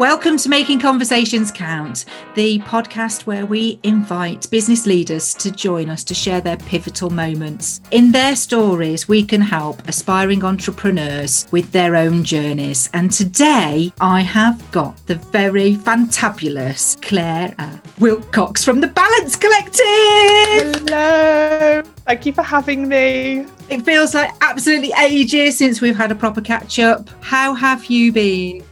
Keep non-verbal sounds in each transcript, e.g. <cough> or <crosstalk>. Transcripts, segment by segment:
Welcome to Making Conversations Count, the podcast where we invite business leaders to join us to share their pivotal moments. In their stories, we can help aspiring entrepreneurs with their own journeys. And today, I have got the very fantabulous Clara uh, Wilcox from the Balance Collective. Hello. Thank you for having me. It feels like absolutely ages since we've had a proper catch up. How have you been?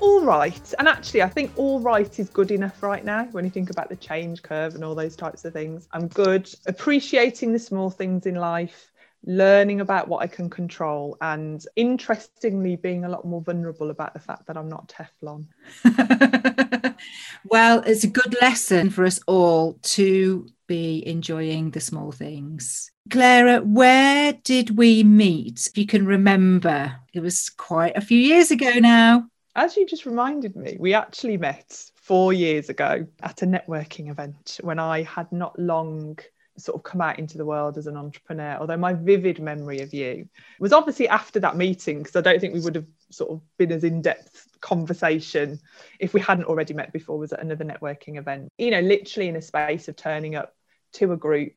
All right. And actually, I think all right is good enough right now when you think about the change curve and all those types of things. I'm good, appreciating the small things in life, learning about what I can control, and interestingly, being a lot more vulnerable about the fact that I'm not Teflon. <laughs> well, it's a good lesson for us all to be enjoying the small things. Clara, where did we meet? If you can remember, it was quite a few years ago now as you just reminded me, we actually met four years ago at a networking event when I had not long sort of come out into the world as an entrepreneur. Although my vivid memory of you was obviously after that meeting, because I don't think we would have sort of been as in depth conversation if we hadn't already met before, was at another networking event. You know, literally in a space of turning up to a group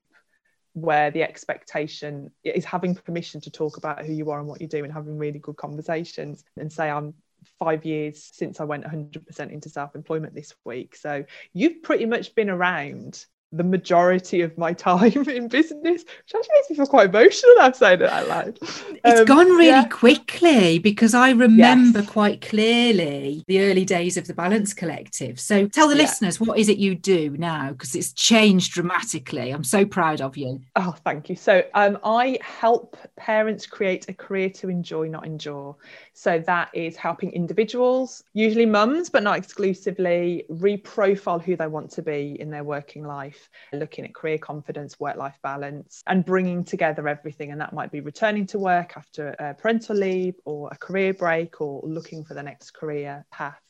where the expectation is having permission to talk about who you are and what you do and having really good conversations and say i'm five years since I went 100% into self employment this week. So you've pretty much been around the majority of my <laughs> time in business, which actually makes me feel quite emotional now saying it out loud. It's um, gone really yeah. quickly because I remember yes. quite clearly the early days of the Balance Collective. So tell the yeah. listeners, what is it you do now? Because it's changed dramatically. I'm so proud of you. Oh, thank you. So um, I help parents create a career to enjoy, not endure. So that is helping individuals, usually mums, but not exclusively, reprofile who they want to be in their working life, looking at career confidence, work life balance, and bringing together everything. And that might be returning to work after a parental leave or a career break or looking for the next career path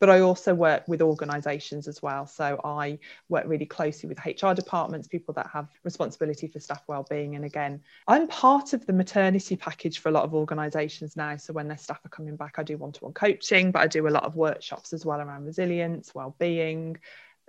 but I also work with organisations as well. So I work really closely with HR departments, people that have responsibility for staff wellbeing. And again, I'm part of the maternity package for a lot of organisations now. So when their staff are coming back, I do one-to-one coaching, but I do a lot of workshops as well around resilience, wellbeing,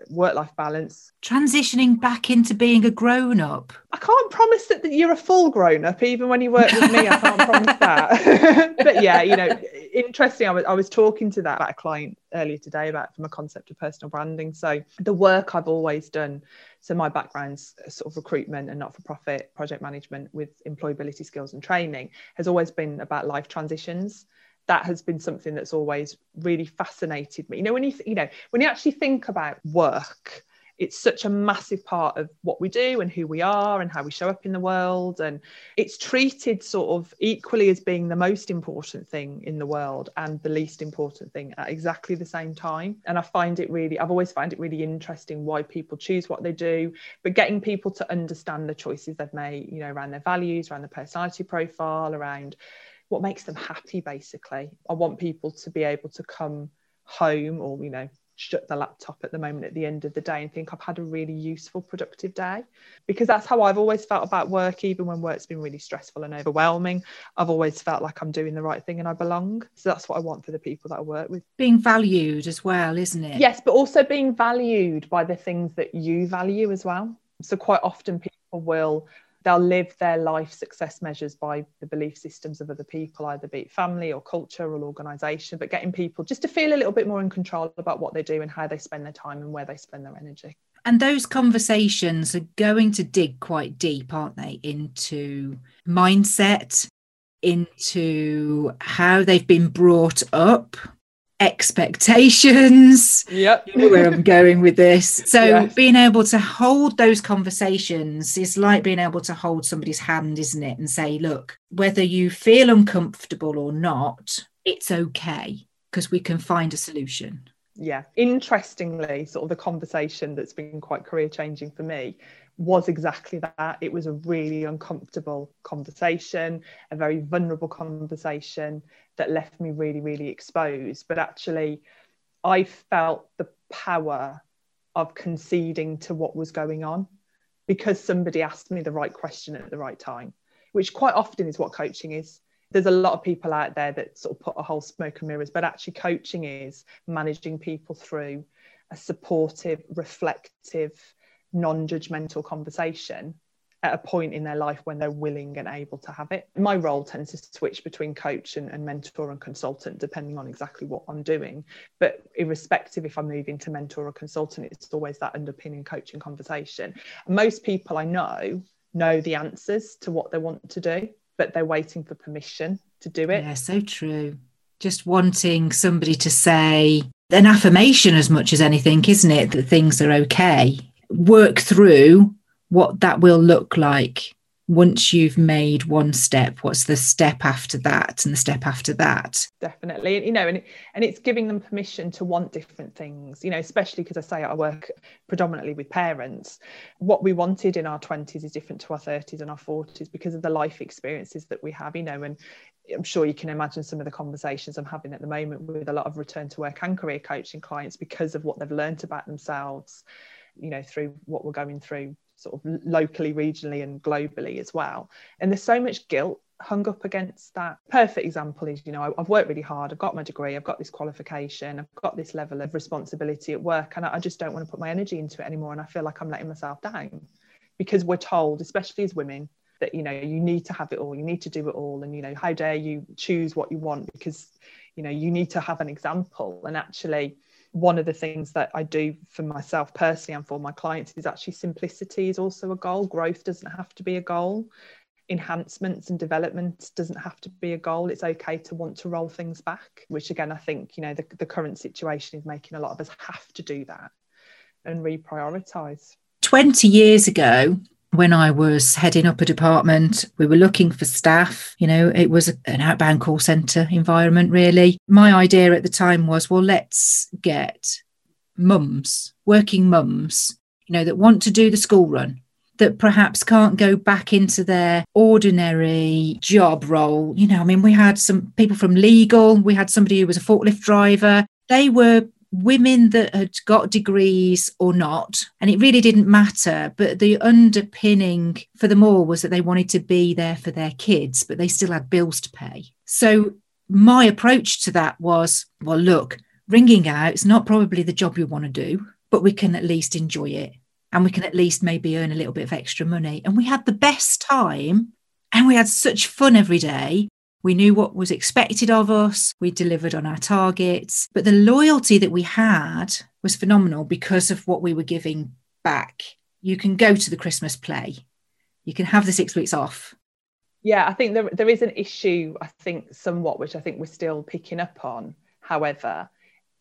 work life balance. Transitioning back into being a grown up. I can't promise that, that you're a full grown up, even when you work with me. I can't promise that. <laughs> but yeah, you know, interesting. I was, I was talking to that about a client earlier today about from a concept of personal branding. So the work I've always done. So my background's sort of recruitment and not-for-profit project management with employability skills and training has always been about life transitions that has been something that's always really fascinated me. You know, when you th- you know when you actually think about work, it's such a massive part of what we do and who we are and how we show up in the world, and it's treated sort of equally as being the most important thing in the world and the least important thing at exactly the same time. And I find it really, I've always found it really interesting why people choose what they do, but getting people to understand the choices they've made, you know, around their values, around their personality profile, around what makes them happy basically i want people to be able to come home or you know shut the laptop at the moment at the end of the day and think I've had a really useful, productive day. Because that's how I've always felt about work, even when work's been really stressful and overwhelming. I've always felt like I'm doing the right thing and I belong. So that's what I want for the people that I work with. Being valued as well, isn't it? Yes, but also being valued by the things that you value as well. So quite often people will they'll live their life success measures by the belief systems of other people, either be it family or culture or organisation, but getting people just to feel a little bit more in control about what they do and how they spend their time and where they spend their energy. And those conversations are going to dig quite deep, aren't they, into mindset, into how they've been brought up, expectations. Yep. You know where I'm going with this. So <laughs> yes. being able to hold those conversations is like being able to hold somebody's hand, isn't it? And say, look, whether you feel uncomfortable or not, it's okay because we can find a solution. Yeah. Interestingly, sort of the conversation that's been quite career changing for me was exactly that. It was a really uncomfortable conversation, a very vulnerable conversation that left me really, really exposed. But actually, I felt the power of conceding to what was going on because somebody asked me the right question at the right time, which quite often is what coaching is. there's a lot of people out there that sort of put a whole smoke and mirrors, but actually coaching is managing people through a supportive, reflective, non-judgmental conversation at a point in their life when they're willing and able to have it. My role tends to switch between coach and, and, mentor and consultant, depending on exactly what I'm doing. But irrespective if I'm moving to mentor or consultant, it's always that underpinning coaching conversation. Most people I know know the answers to what they want to do, but they're waiting for permission to do it. Yeah, so true. Just wanting somebody to say an affirmation as much as anything, isn't it? That things are okay. Work through what that will look like once you've made one step. What's the step after that and the step after that? Definitely. You know and, and it's giving them permission to want different things you know especially because i say i work predominantly with parents. What we wanted in our 20s is different to our 30s and our 40s because of the life experiences that we have you know and i'm sure you can imagine some of the conversations i'm having at the moment with a lot of return to work and career coaching clients because of what they've learned about themselves you know through what we're going through sort of locally, regionally, and globally as well. And there's so much guilt hung up against that. Perfect example is, you know, I've worked really hard, I've got my degree, I've got this qualification, I've got this level of responsibility at work, and I just don't want to put my energy into it anymore. And I feel like I'm letting myself down because we're told, especially as women, that you know you need to have it all you need to do it all and you know how dare you choose what you want because you know you need to have an example and actually one of the things that I do for myself personally and for my clients is actually simplicity is also a goal. Growth doesn't have to be a goal. Enhancements and development doesn't have to be a goal. It's okay to want to roll things back, which again, I think, you know, the, the current situation is making a lot of us have to do that and reprioritize. 20 years ago, when I was heading up a department, we were looking for staff. You know, it was an outbound call center environment, really. My idea at the time was, well, let's get mums, working mums, you know, that want to do the school run, that perhaps can't go back into their ordinary job role. You know, I mean, we had some people from legal, we had somebody who was a forklift driver. They were women that had got degrees or not, and it really didn't matter. But the underpinning for them all was that they wanted to be there for their kids, but they still had bills to pay. So my approach to that was well, look, ringing out is not probably the job you want to do, but we can at least enjoy it. And we can at least maybe earn a little bit of extra money. And we had the best time and we had such fun every day. We knew what was expected of us. We delivered on our targets. But the loyalty that we had was phenomenal because of what we were giving back. You can go to the Christmas play, you can have the six weeks off. Yeah, I think there, there is an issue, I think, somewhat, which I think we're still picking up on. However,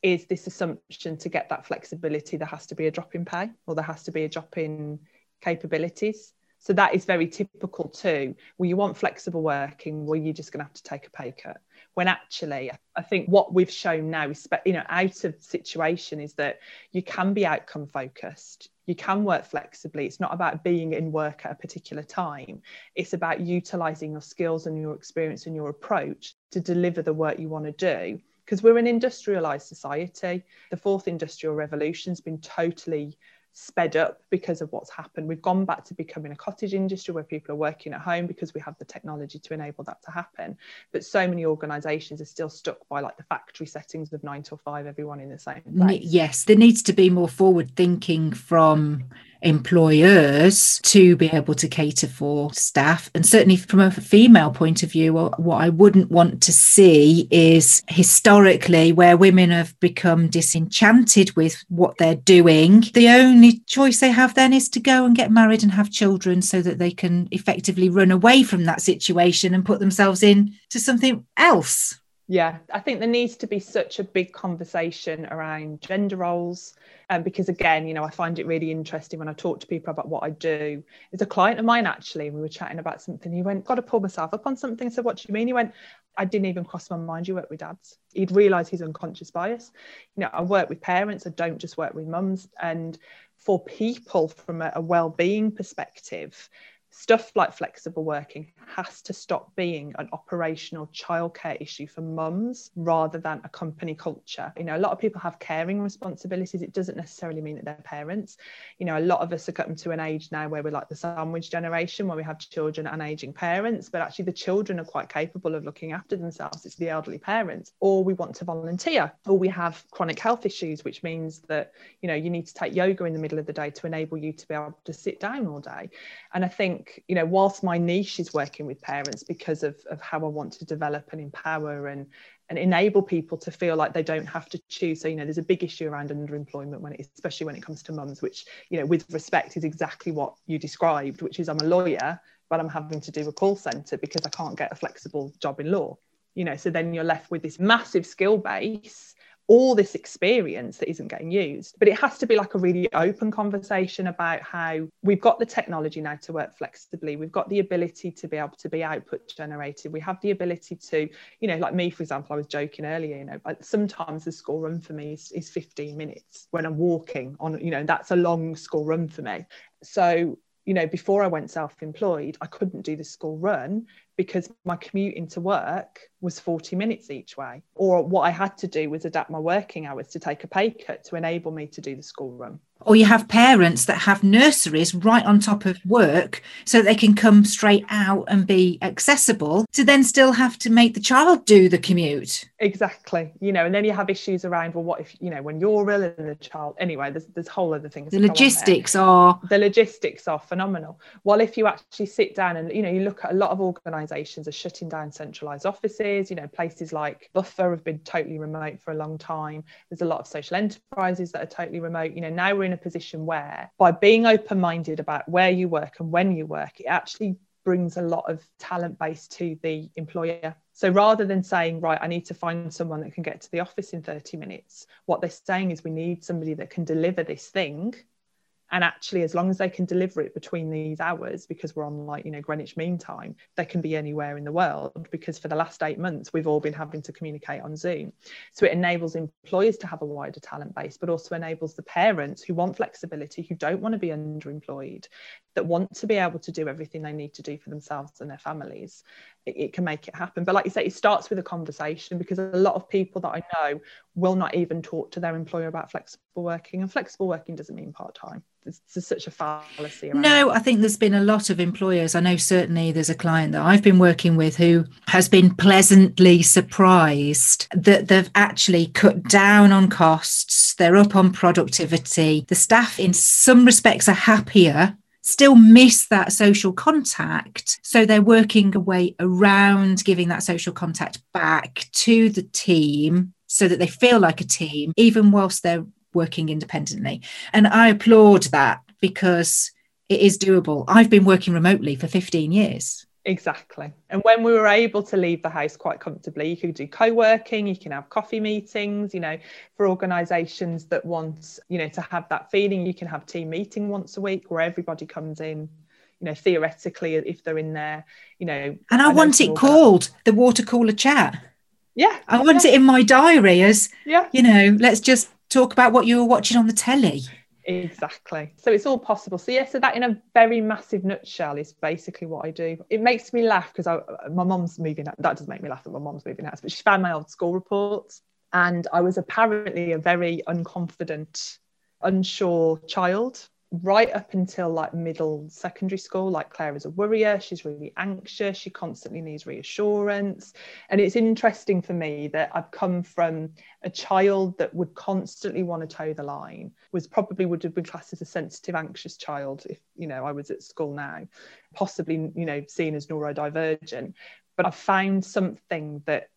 is this assumption to get that flexibility, there has to be a drop in pay or there has to be a drop in capabilities. So that is very typical too. Well, you want flexible working, well, you're just going to have to take a pay cut. When actually, I think what we've shown now is, you know, out of situation is that you can be outcome focused. You can work flexibly. It's not about being in work at a particular time. It's about utilizing your skills and your experience and your approach to deliver the work you want to do because we're an industrialized society. The fourth industrial revolution's been totally sped up because of what's happened. We've gone back to becoming a cottage industry where people are working at home because we have the technology to enable that to happen. But so many organisations are still stuck by like the factory settings of nine till five, everyone in the same place. Yes, there needs to be more forward thinking from employers to be able to cater for staff. And certainly from a female point of view, what I wouldn't want to see is historically where women have become disenchanted with what they're doing. The only choice they have then is to go and get married and have children so that they can effectively run away from that situation and put themselves in to something else. Yeah, I think there needs to be such a big conversation around gender roles um, because again you know i find it really interesting when i talk to people about what i do. It's a client of mine actually and we were chatting about something. He went got to pull myself up on something. Said what do you mean? He went i didn't even cross my mind you work with dads. He'd realise his unconscious bias. You know i work with parents i don't just work with mums. And for people from a, a well-being perspective stuff like flexible working has to stop being an operational childcare issue for mums rather than a company culture. You know, a lot of people have caring responsibilities. It doesn't necessarily mean that they're parents. You know, a lot of us are coming to an age now where we're like the sandwich generation, where we have children and aging parents, but actually the children are quite capable of looking after themselves. It's the elderly parents. Or we want to volunteer, or we have chronic health issues, which means that, you know, you need to take yoga in the middle of the day to enable you to be able to sit down all day. And I think, you know, whilst my niche is working with parents because of, of how I want to develop and empower and and enable people to feel like they don't have to choose. So, you know, there's a big issue around underemployment when it, especially when it comes to mums, which, you know, with respect is exactly what you described, which is I'm a lawyer, but I'm having to do a call centre because I can't get a flexible job in law. You know, so then you're left with this massive skill base all this experience that isn't getting used. But it has to be like a really open conversation about how we've got the technology now to work flexibly. We've got the ability to be able to be output generated. We have the ability to, you know, like me, for example, I was joking earlier, you know, sometimes the school run for me is, is 15 minutes when I'm walking on, you know, that's a long school run for me. So you know, before I went self employed, I couldn't do the school run because my commute into work was 40 minutes each way. Or what I had to do was adapt my working hours to take a pay cut to enable me to do the school run. Or you have parents that have nurseries right on top of work so they can come straight out and be accessible to then still have to make the child do the commute. Exactly. You know and then you have issues around well what if you know when you're ill and the child anyway there's there's whole other things the logistics are the logistics are phenomenal. Well if you actually sit down and you know you look at a lot of organizations are shutting down centralized offices. You know places like buffer have been totally remote for a long time. There's a lot of social enterprises that are totally remote. You know now we're in a position where by being open minded about where you work and when you work, it actually brings a lot of talent base to the employer. So rather than saying, right, I need to find someone that can get to the office in 30 minutes, what they're saying is we need somebody that can deliver this thing and actually as long as they can deliver it between these hours because we're on like you know greenwich mean time they can be anywhere in the world because for the last eight months we've all been having to communicate on zoom. So it enables employers to have a wider talent base but also enables the parents who want flexibility who don't want to be underemployed that want to be able to do everything they need to do for themselves and their families it, can make it happen. But like you say it starts with a conversation because a lot of people that i know will not even talk to their employer about flexible working. And flexible working doesn't mean part-time. There's, there's such a fallacy no i think there's been a lot of employers. I know certainly there's a client that i've been working with who has been pleasantly surprised that they've actually cut down on costs. They're up on productivity. The staff in some respects are happier still miss that social contact. So they're working a way around giving that social contact back to the team so that they feel like a team, even whilst they're working independently. And I applaud that because it is doable. I've been working remotely for 15 years. Exactly. And when we were able to leave the house quite comfortably, you could do co-working, you can have coffee meetings, you know, for organizations that want, you know, to have that feeling, you can have team meeting once a week where everybody comes in, you know, theoretically if they're in there, you know. And I, I want it called the water cooler chat. Yeah. I want yeah. it in my diary as, yeah. you know, let's just talk about what you were watching on the telly. Exactly. So it's all possible. So yeah, so that in a very massive nutshell is basically what I do. It makes me laugh because my mom's moving out. That doesn't make me laugh that my mom's moving out, but she found my old school reports. And I was apparently a very unconfident, unsure child right up until like middle secondary school like Clara is a worrier she's really anxious she constantly needs reassurance. And it's interesting for me that i've come from a child that would constantly want to toe the line was probably would have been classed as a sensitive anxious child if you know i was at school now possibly you know seen as neurodivergent. But i found something that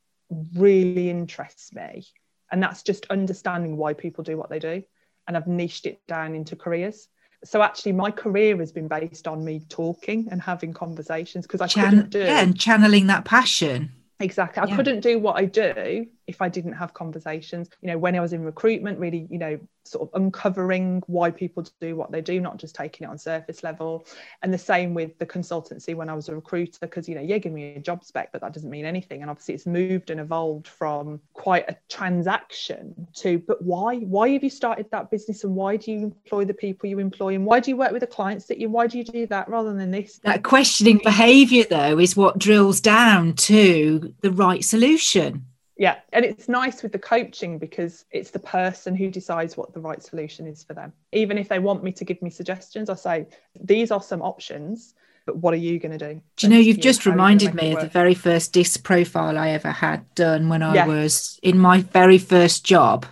really interests me and that's just understanding why people do what they do. And I've niched it down into careers so actually my career has been based on me talking and having conversations because I Chan- couldn't do yeah, and channeling that passion. Exactly. I yeah. couldn't do what I do if I didn't have conversations. You know, when I was in recruitment, really, you know, sort of uncovering why people do what they do, not just taking it on surface level. And the same with the consultancy when I was a recruiter, because, you know, yeah, give me a job spec, but that doesn't mean anything. And obviously it's moved and evolved from quite a transaction to, but why? Why have you started that business and why do you employ the people you employ and why do you work with the clients that you, why do you do that rather than this? That questioning behaviour, though, is what drills down to the right solution yeah and it's nice with the coaching because it's the person who decides what the right solution is for them. Even if they want me to give me suggestions i say these are some options but what are you going to do? Do you know you've just reminded me of the very first disc profile i ever had done when i yeah. was in my very first job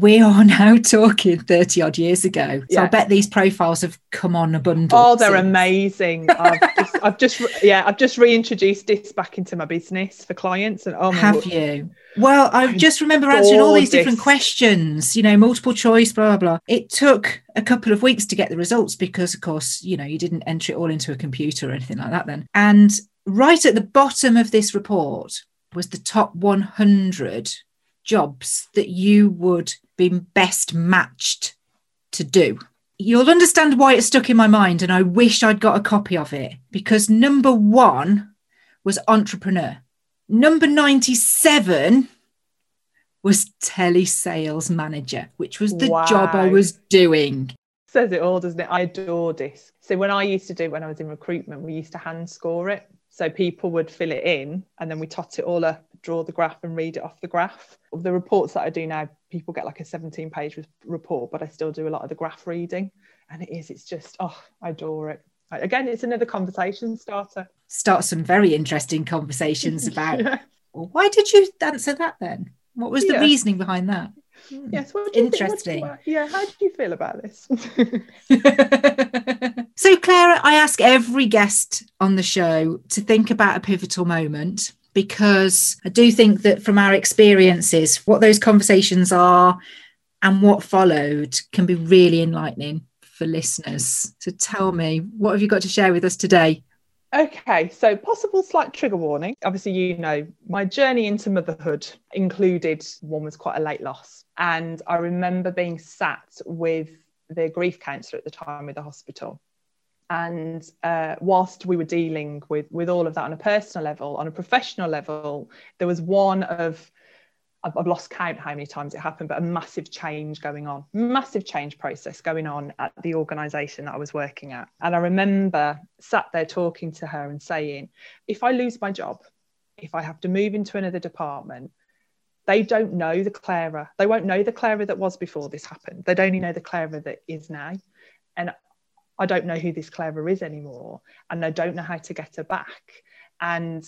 we are <laughs> now talking 30 odd years ago. So yeah. I bet these profiles have come on a bundle. Oh, they're since. amazing. <laughs> I've, just, I've just, yeah, I've just reintroduced this back into my business for clients. And oh, have you? Well, I just remember answering all these different questions, you know, multiple choice, blah, blah, blah. It took a couple of weeks to get the results because, of course, you know, you didn't enter it all into a computer or anything like that then. And right at the bottom of this report was the top 100 jobs that you would be best matched to do. You'll understand why it stuck in my mind, and I wish I'd got a copy of it because number one was entrepreneur. Number 97 was telesales manager, which was the wow. job I was doing. Says it all, doesn't it? I adore this. So when I used to do when I was in recruitment, we used to hand score it. So people would fill it in and then we tot it all up, draw the graph and read it off the graph. The reports that I do now, people get like a 17 page report, but I still do a lot of the graph reading. And it is, it's just, oh, I adore it. Again, it's another conversation starter. Start some very interesting conversations <laughs> about yeah. well, why did you answer that then? What was the yeah. reasoning behind that? Yes, interesting. Think, yeah, how do you feel about this? <laughs> <laughs> so, Clara, I ask every guest on the show to think about a pivotal moment because I do think that from our experiences, what those conversations are and what followed can be really enlightening for listeners. So, tell me, what have you got to share with us today? Okay, so possible slight trigger warning. Obviously, you know, my journey into motherhood included one was quite a late loss. And I remember being sat with the grief counsellor at the time with the hospital. And uh, whilst we were dealing with, with all of that on a personal level, on a professional level, there was one of I've, lost count how many times it happened, but a massive change going on, massive change process going on at the organisation that I was working at. And I remember sat there talking to her and saying, if I lose my job, if I have to move into another department, they don't know the Clara. They won't know the Clara that was before this happened. They'd only know the Clara that is now. And I don't know who this Clara is anymore. And I don't know how to get her back. And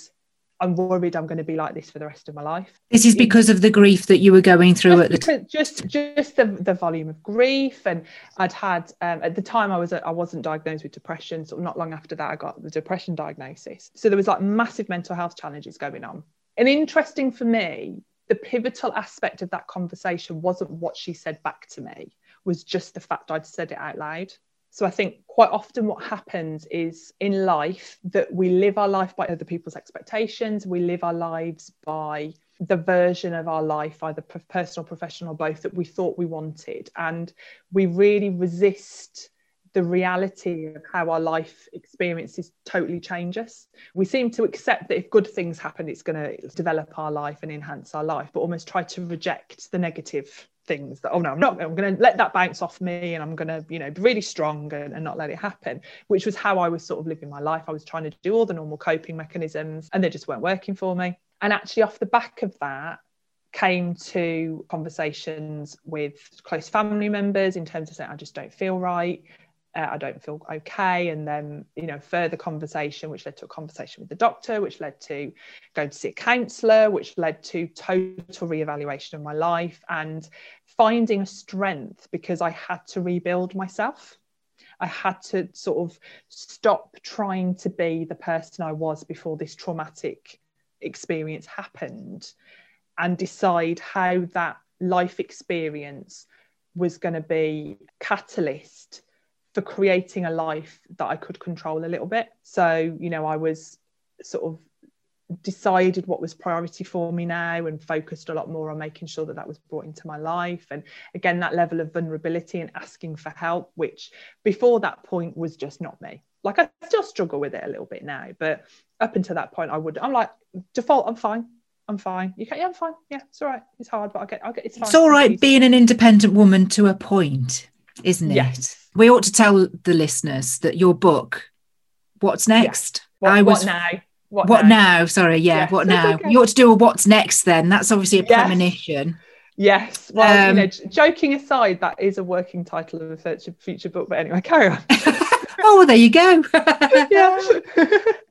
I'm worried I'm going to be like this for the rest of my life. This is because of the grief that you were going through just at the time. Just, just the, the volume of grief, and I'd had um, at the time I was I wasn't diagnosed with depression. So not long after that, I got the depression diagnosis. So there was like massive mental health challenges going on. And interesting for me, the pivotal aspect of that conversation wasn't what she said back to me, was just the fact I'd said it out loud. So I think quite often what happens is in life that we live our life by other people's expectations. We live our lives by the version of our life, either personal, professional, or both that we thought we wanted. And we really resist the reality of how our life experiences totally change us. We seem to accept that if good things happen, it's going to develop our life and enhance our life, but almost try to reject the negative things that oh no i'm not i'm going to let that bounce off me and i'm going to you know be really strong and, and, not let it happen which was how i was sort of living my life. I was trying to do all the normal coping mechanisms and they just weren't working for me. And actually off the back of that came to conversations with close family members in terms of saying i just don't feel right uh, I don't feel okay. And then, you know, further conversation, which led to a conversation with the doctor, which led to going to see a counsellor, which led to total reevaluation of my life and finding strength because I had to rebuild myself. I had to sort of stop trying to be the person I was before this traumatic experience happened and decide how that life experience was going to be catalyst for creating a life that I could control a little bit. So, you know, I was sort of decided what was priority for me now and focused a lot more on making sure that that was brought into my life. And again that level of vulnerability and asking for help which before that point was just not me. Like i still struggle with it a little bit now but up until that point i would i'm like default i'm fine. I'm fine. You can't. yeah i'm fine. Yeah it's all right. It's hard but i'll get i'll get it's fine. It's all right being an independent woman to a point isn't it? Yes. We ought to tell the listeners that your book what's next what, I was what now what, what now? now? Sorry, yeah, yes, what now? <laughs> Okay. You ought to do a what's next then. That's obviously a yes. premonition. Yes. Well, um, you know, joking aside, that is a working title of a future, future book. But anyway, <laughs> carry on. <laughs> oh, well, there you go. yeah.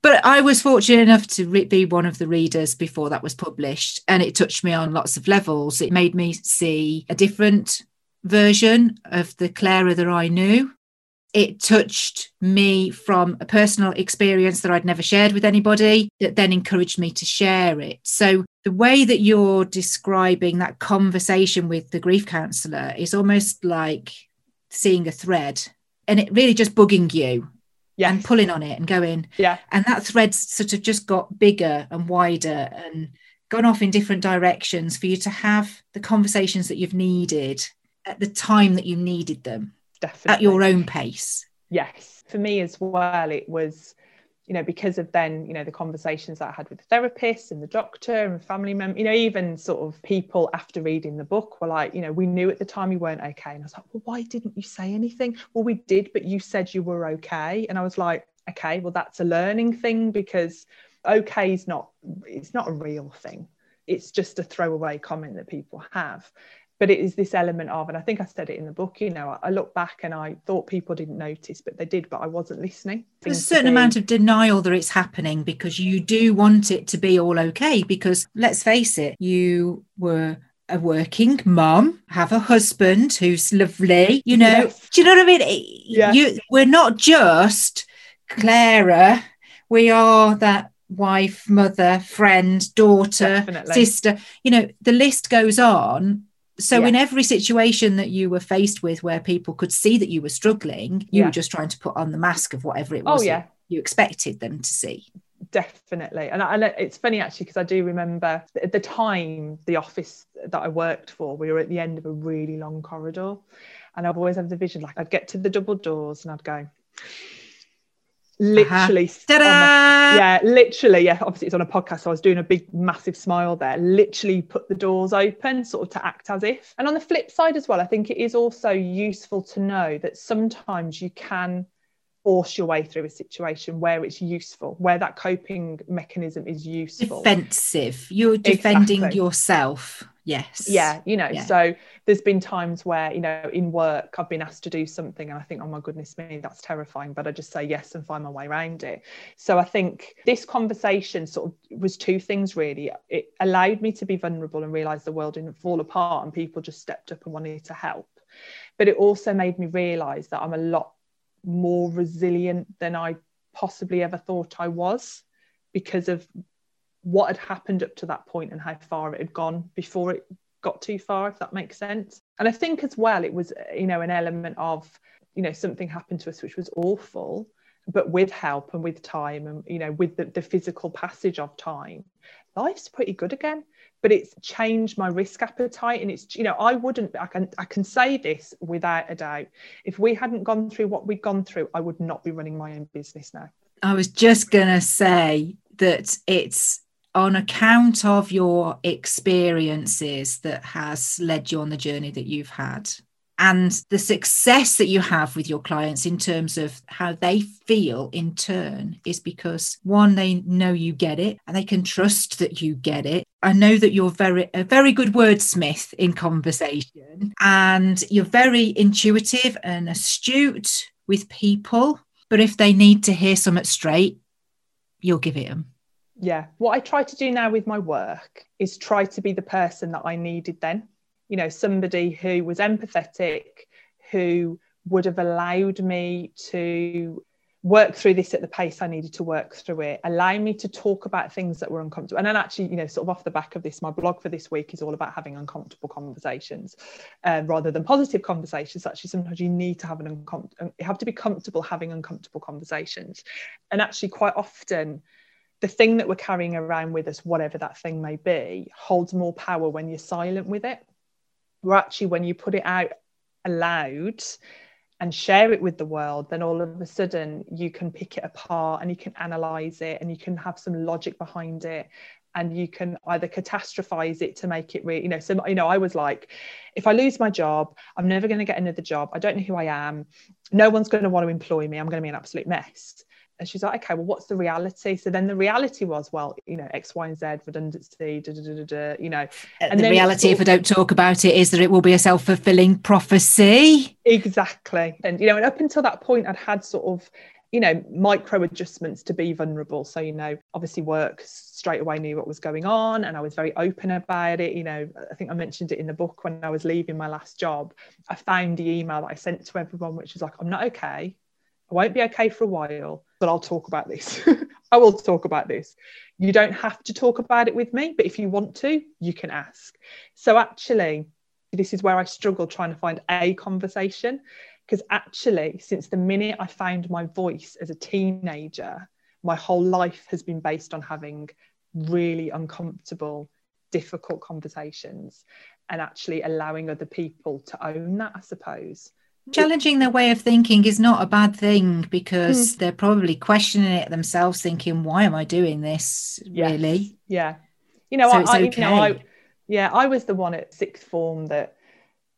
but I was fortunate enough to re- be one of the readers before that was published, and it touched me on lots of levels. It made me see a different version of the Clara that I knew it touched me from a personal experience that I'd never shared with anybody that then encouraged me to share it. So, the way that you're describing that conversation with the grief counselor is almost like seeing a thread and it really just bugging you yes. and pulling on it and going. Yeah. And that thread sort of just got bigger and wider and gone off in different directions for you to have the conversations that you've needed at the time that you needed them definitely at your own pace? Yes. For me as well it was you know because of then you know the conversations that i had with the therapist and the doctor and family member you know even sort of people after reading the book were like you know we knew at the time you weren't okay. And i was like well why didn't you say anything? Well we did but you said you were okay. And i was like okay well that's a learning thing because okay is not it's not a real thing. It's just a throwaway comment that people have but it is this element of and i think i said it in the book you know i look back and i thought people didn't notice but they did but i wasn't listening there's a certain amount of denial that it's happening because you do want it to be all okay because let's face it you were a working mom, have a husband who's lovely, you know. Yes. Do you know what I mean? Yeah. You, we're not just Clara, we are that wife, mother, friend, daughter, Definitely. sister. You know, the list goes on so yeah. in every situation that you were faced with where people could see that you were struggling you yeah. were just trying to put on the mask of whatever it oh, was oh, yeah. you expected them to see definitely and, I, and it's funny actually because i do remember at the time the office that i worked for we were at the end of a really long corridor and i've always had the vision like i'd get to the double doors and i'd go literally uh-huh. my, yeah literally yeah obviously it's on a podcast so i was doing a big massive smile there. Literally put the doors open sort of to act as if. And on the flip side as well i think it is also useful to know that sometimes you can force your way through a situation where it's useful where that coping mechanism is useful. Defensive. You're defending exactly. yourself yes. Yeah you know yeah. so there's been times where you know in work i've been asked to do something and i think oh my goodness me that's terrifying but i just say yes and find my way around it. So i think this conversation sort of was two things really. It allowed me to be vulnerable and realize the world didn't fall apart and people just stepped up and wanted to help. But it also made me realize that i'm a lot more resilient than i possibly ever thought i was because of what had happened up to that point and how far it had gone before it got too far if that makes sense. And i think as well it was you know an element of you know something happened to us which was awful but with help and with time and you know with the, the physical passage of time life's pretty good again. But it's changed my risk appetite and it's you know i wouldn't i can i can say this without a doubt. If we hadn't gone through what we'd gone through i would not be running my own business now. I was just going to say that it's on account of your experiences that has led you on the journey that you've had and the success that you have with your clients in terms of how they feel in turn is because one they know you get it and they can trust that you get it. I know that you're very a very good wordsmith in conversation and you're very intuitive and astute with people but if they need to hear something straight you'll give it them yeah what i try to do now with my work is try to be the person that i needed then you know somebody who was empathetic who would have allowed me to work through this at the pace I needed to work through it, allow me to talk about things that were uncomfortable. And then actually, you know, sort of off the back of this, my blog for this week is all about having uncomfortable conversations um, rather than positive conversations. Actually, sometimes you need to have an uncomfortable, you have to be comfortable having uncomfortable conversations. And actually, quite often, the thing that we're carrying around with us, whatever that thing may be, holds more power when you're silent with it. Where actually, when you put it out aloud and share it with the world, then all of a sudden you can pick it apart and you can analyze it and you can have some logic behind it and you can either catastrophize it to make it real you know so you know i was like if i lose my job i'm never going to get another job. I don't know who i am. No one's going to want to employ me. I'm going to be an absolute mess and she's like okay well what's the reality? So then the reality was well you know x y and z redundancy da, da, da, da, you know. Uh, and the reality if i don't talk about it is that it will be a self-fulfilling prophecy. Exactly. And you know and up until that point i'd had sort of you know micro adjustments to be vulnerable. So you know obviously work straight away knew what was going on and i was very open about it. You know i think i mentioned it in the book when i was leaving my last job. I found the email that i sent to everyone which is like i'm not okay i won't be okay for a while but i'll talk about this. <laughs> I will talk about this. You don't have to talk about it with me but if you want to you can ask. So actually this is where i struggle trying to find a conversation because actually, since the minute I found my voice as a teenager, my whole life has been based on having really uncomfortable, difficult conversations and actually allowing other people to own that, I suppose. Challenging their way of thinking is not a bad thing because mm. they're probably questioning it themselves, thinking, "Why am I doing this?" Yes. Really? Yeah. You know, so I, okay. you know, I, yeah, I was the one at sixth form that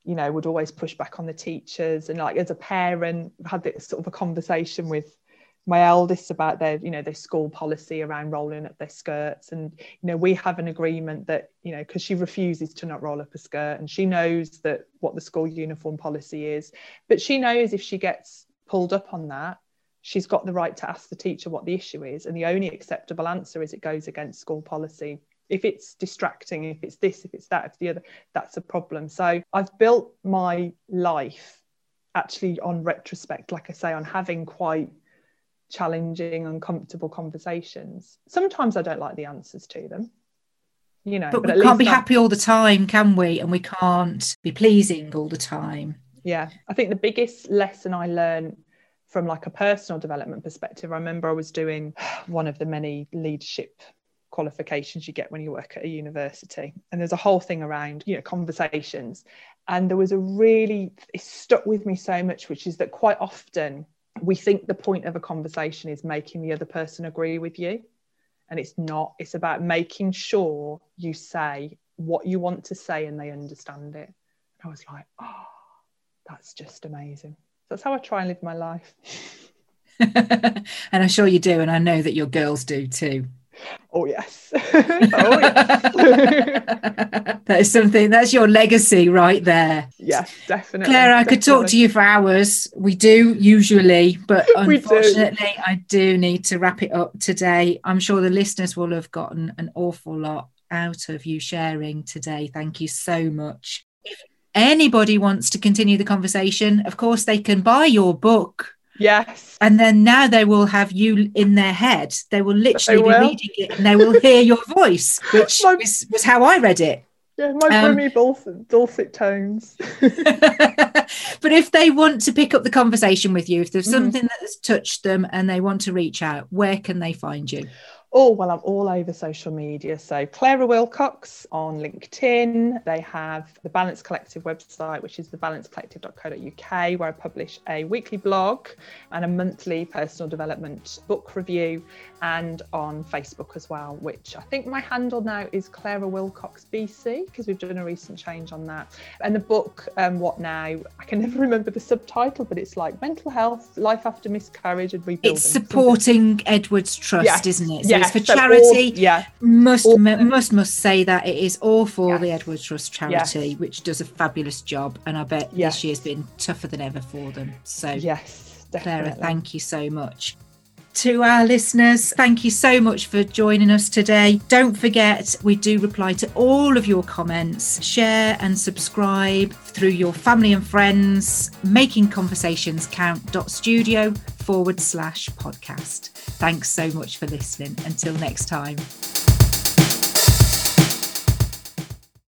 you know would always push back on the teachers and like as a parent had this sort of a conversation with my eldest about their you know their school policy around rolling up their skirts. And you know we have an agreement that you know because she refuses to not roll up a skirt and she knows that what the school uniform policy is but she knows if she gets pulled up on that she's got the right to ask the teacher what the issue is. And the only acceptable answer is it goes against school policy. If it's distracting, if it's this, if it's that, if the other, that's a problem. So I've built my life actually on retrospect, like I say, on having quite challenging, uncomfortable conversations. Sometimes I don't like the answers to them. You know, but, but we can't be happy all the time, can we? And we can't be pleasing all the time. Yeah. I think the biggest lesson I learned from like a personal development perspective, I remember I was doing <sighs> one of the many leadership qualifications you get when you work at a university and there's a whole thing around you know conversations and there was a really it stuck with me so much which is that quite often we think the point of a conversation is making the other person agree with you. And it's not it's about making sure you say what you want to say and they understand it. I was like oh that's just amazing. That's how i try and live my life. <laughs> And i'm sure you do and i know that your girls do too. Oh yes. <laughs> <laughs> oh yes. That is something that's your legacy right there. Yes, definitely. Clara, I definitely. could talk to you for hours. We do usually, but <laughs> unfortunately do. I do need to wrap it up today. I'm sure the listeners will have gotten an awful lot out of you sharing today. Thank you so much. If anybody wants to continue the conversation, of course they can buy your book Yes. And then now they will have you in their head. They will literally they will. be reading it and they will hear your voice, which <laughs> my, was, was how I read it. Yeah, my um, brummy dulcet, dulcet tones. <laughs> <laughs> but if they want to pick up the conversation with you, if there's mm-hmm. something that has touched them and they want to reach out, where can they find you? Oh, well, I'm all over social media. So, Clara Wilcox on LinkedIn. They have the Balance Collective website, which is thebalancecollective.co.uk, where I publish a weekly blog and a monthly personal development book review, and on Facebook as well, which I think my handle now is Clara Wilcox BC, because we've done a recent change on that. And the book, um, What Now? I can <laughs> never remember the subtitle, but it's like mental health, life after miscarriage, and rebuilding. It's supporting Edwards Trust, isn't it? So for charity. All, yeah. Must all, must must say that it is all for yes. the Edwards Trust charity, yes. which does a fabulous job, and I bet this year's been tougher than ever for them. So yes, definitely. Clara, thank you so much. To our listeners, thank you so much for joining us today. Don't forget, we do reply to all of your comments. Share and subscribe through your family and friends. Making conversations count.studio forward slash podcast. Thanks so much for listening. Until next time.